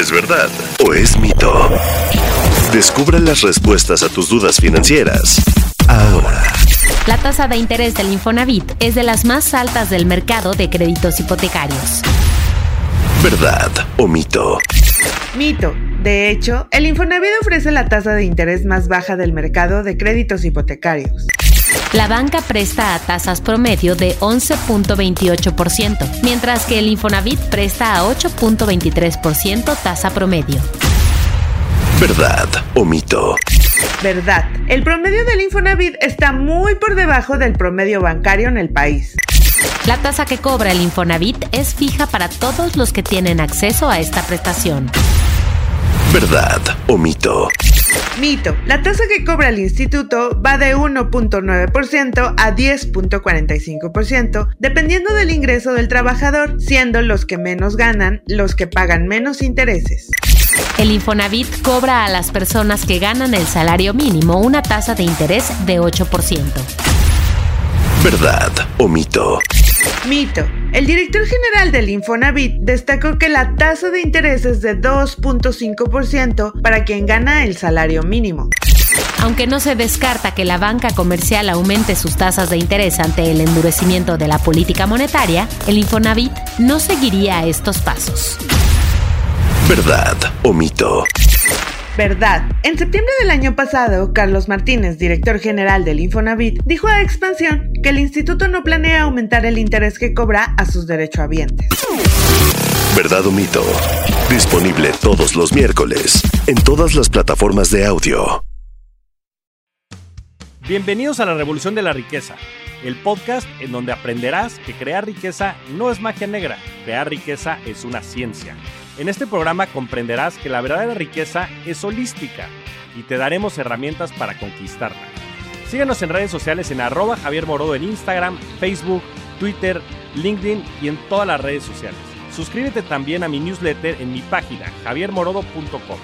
¿Es verdad o es mito? Descubre las respuestas a tus dudas financieras. Ahora. La tasa de interés del Infonavit es de las más altas del mercado de créditos hipotecarios. ¿Verdad o mito? Mito. De hecho, el Infonavit ofrece la tasa de interés más baja del mercado de créditos hipotecarios. La banca presta a tasas promedio de 11.28%, mientras que el Infonavit presta a 8.23% tasa promedio. ¿Verdad o mito? Verdad. El promedio del Infonavit está muy por debajo del promedio bancario en el país. La tasa que cobra el Infonavit es fija para todos los que tienen acceso a esta prestación. ¿Verdad o mito? Mito. La tasa que cobra el instituto va de 1.9% a 10.45%, dependiendo del ingreso del trabajador, siendo los que menos ganan los que pagan menos intereses. El Infonavit cobra a las personas que ganan el salario mínimo una tasa de interés de 8%. ¿Verdad o mito? Mito. El director general del Infonavit destacó que la tasa de interés es de 2.5% para quien gana el salario mínimo. Aunque no se descarta que la banca comercial aumente sus tasas de interés ante el endurecimiento de la política monetaria, el Infonavit no seguiría estos pasos. ¿Verdad o mito? Verdad. En septiembre del año pasado, Carlos Martínez, director general del Infonavit, dijo a Expansión que el instituto no planea aumentar el interés que cobra a sus derechohabientes. ¿Verdad o mito? Disponible todos los miércoles en todas las plataformas de audio. Bienvenidos a la Revolución de la Riqueza, el podcast en donde aprenderás que crear riqueza no es magia negra, crear riqueza es una ciencia. En este programa comprenderás que la verdadera riqueza es holística y te daremos herramientas para conquistarla. Síguenos en redes sociales en arroba Javier Morodo en Instagram, Facebook, Twitter, LinkedIn y en todas las redes sociales. Suscríbete también a mi newsletter en mi página javiermorodo.com,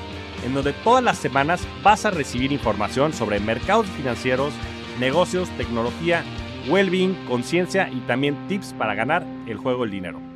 en donde todas las semanas vas a recibir información sobre mercados financieros, negocios, tecnología, well-being, conciencia y también tips para ganar el juego del dinero.